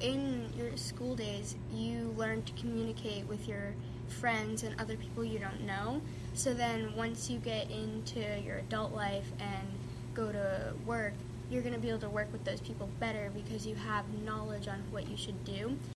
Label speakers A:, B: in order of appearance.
A: In your school days, you learn to communicate with your friends and other people you don't know. So then once you get into your adult life and go to work, you're going to be able to work with those people better because you have knowledge on what you should do.